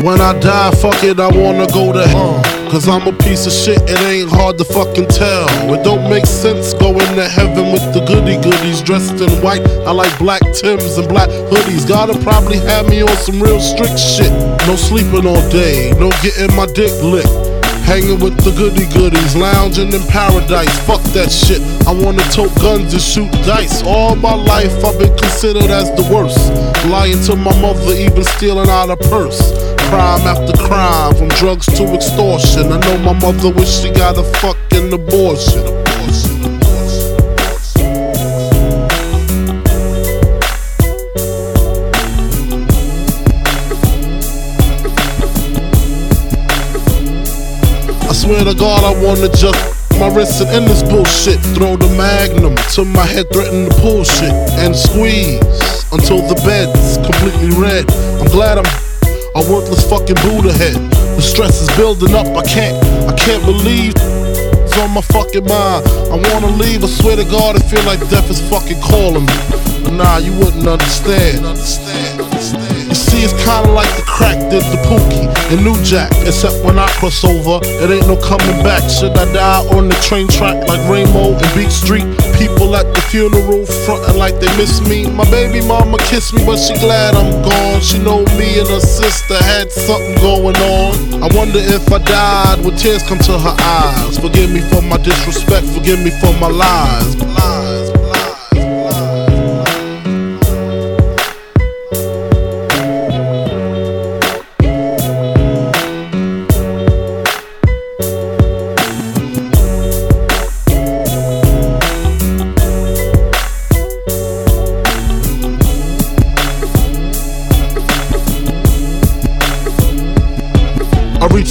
When I die, fuck it, I wanna go to hell. Cause I'm a piece of shit, it ain't hard to fucking tell. It don't make sense going to heaven with the goody goodies dressed in white. I like black Tims and black hoodies. Gotta probably have me on some real strict shit. No sleeping all day, no getting my dick licked. Hanging with the goody goodies, lounging in paradise. Fuck that shit. I wanna tote guns and shoot dice. All my life I've been considered as the worst. Lying to my mother, even stealing out a purse. Crime after crime, from drugs to extortion. I know my mother wish she got a fucking abortion. I swear to God, I wanna just my wrist and end this bullshit. Throw the magnum to my head, threaten to pull shit and squeeze until the bed's completely red. I'm glad I'm a worthless fucking Buddha head. The stress is building up. I can't, I can't believe it's on my fucking mind. I wanna leave. I swear to God, I feel like death is fucking calling me. But nah, you wouldn't understand. You see, it's kinda like the crack did the Pookie and New Jack. Except when I cross over, it ain't no coming back. Should I die on the train track like Ramo and Beat Street? People at the funeral frontin' like they miss me. My baby mama kissed me, but she glad I'm gone. She know me and her sister had something going on. I wonder if I died, would tears come to her eyes? Forgive me for my disrespect, forgive me for my lies.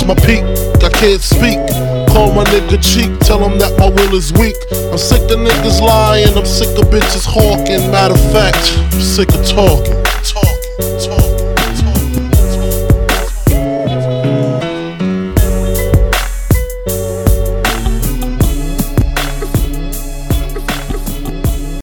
My peak, I can't speak. Call my nigga Chic, tell him that my will is weak. I'm sick of niggas lying, I'm sick of bitches hawking. Matter of fact, I'm sick of talking, talking, talking.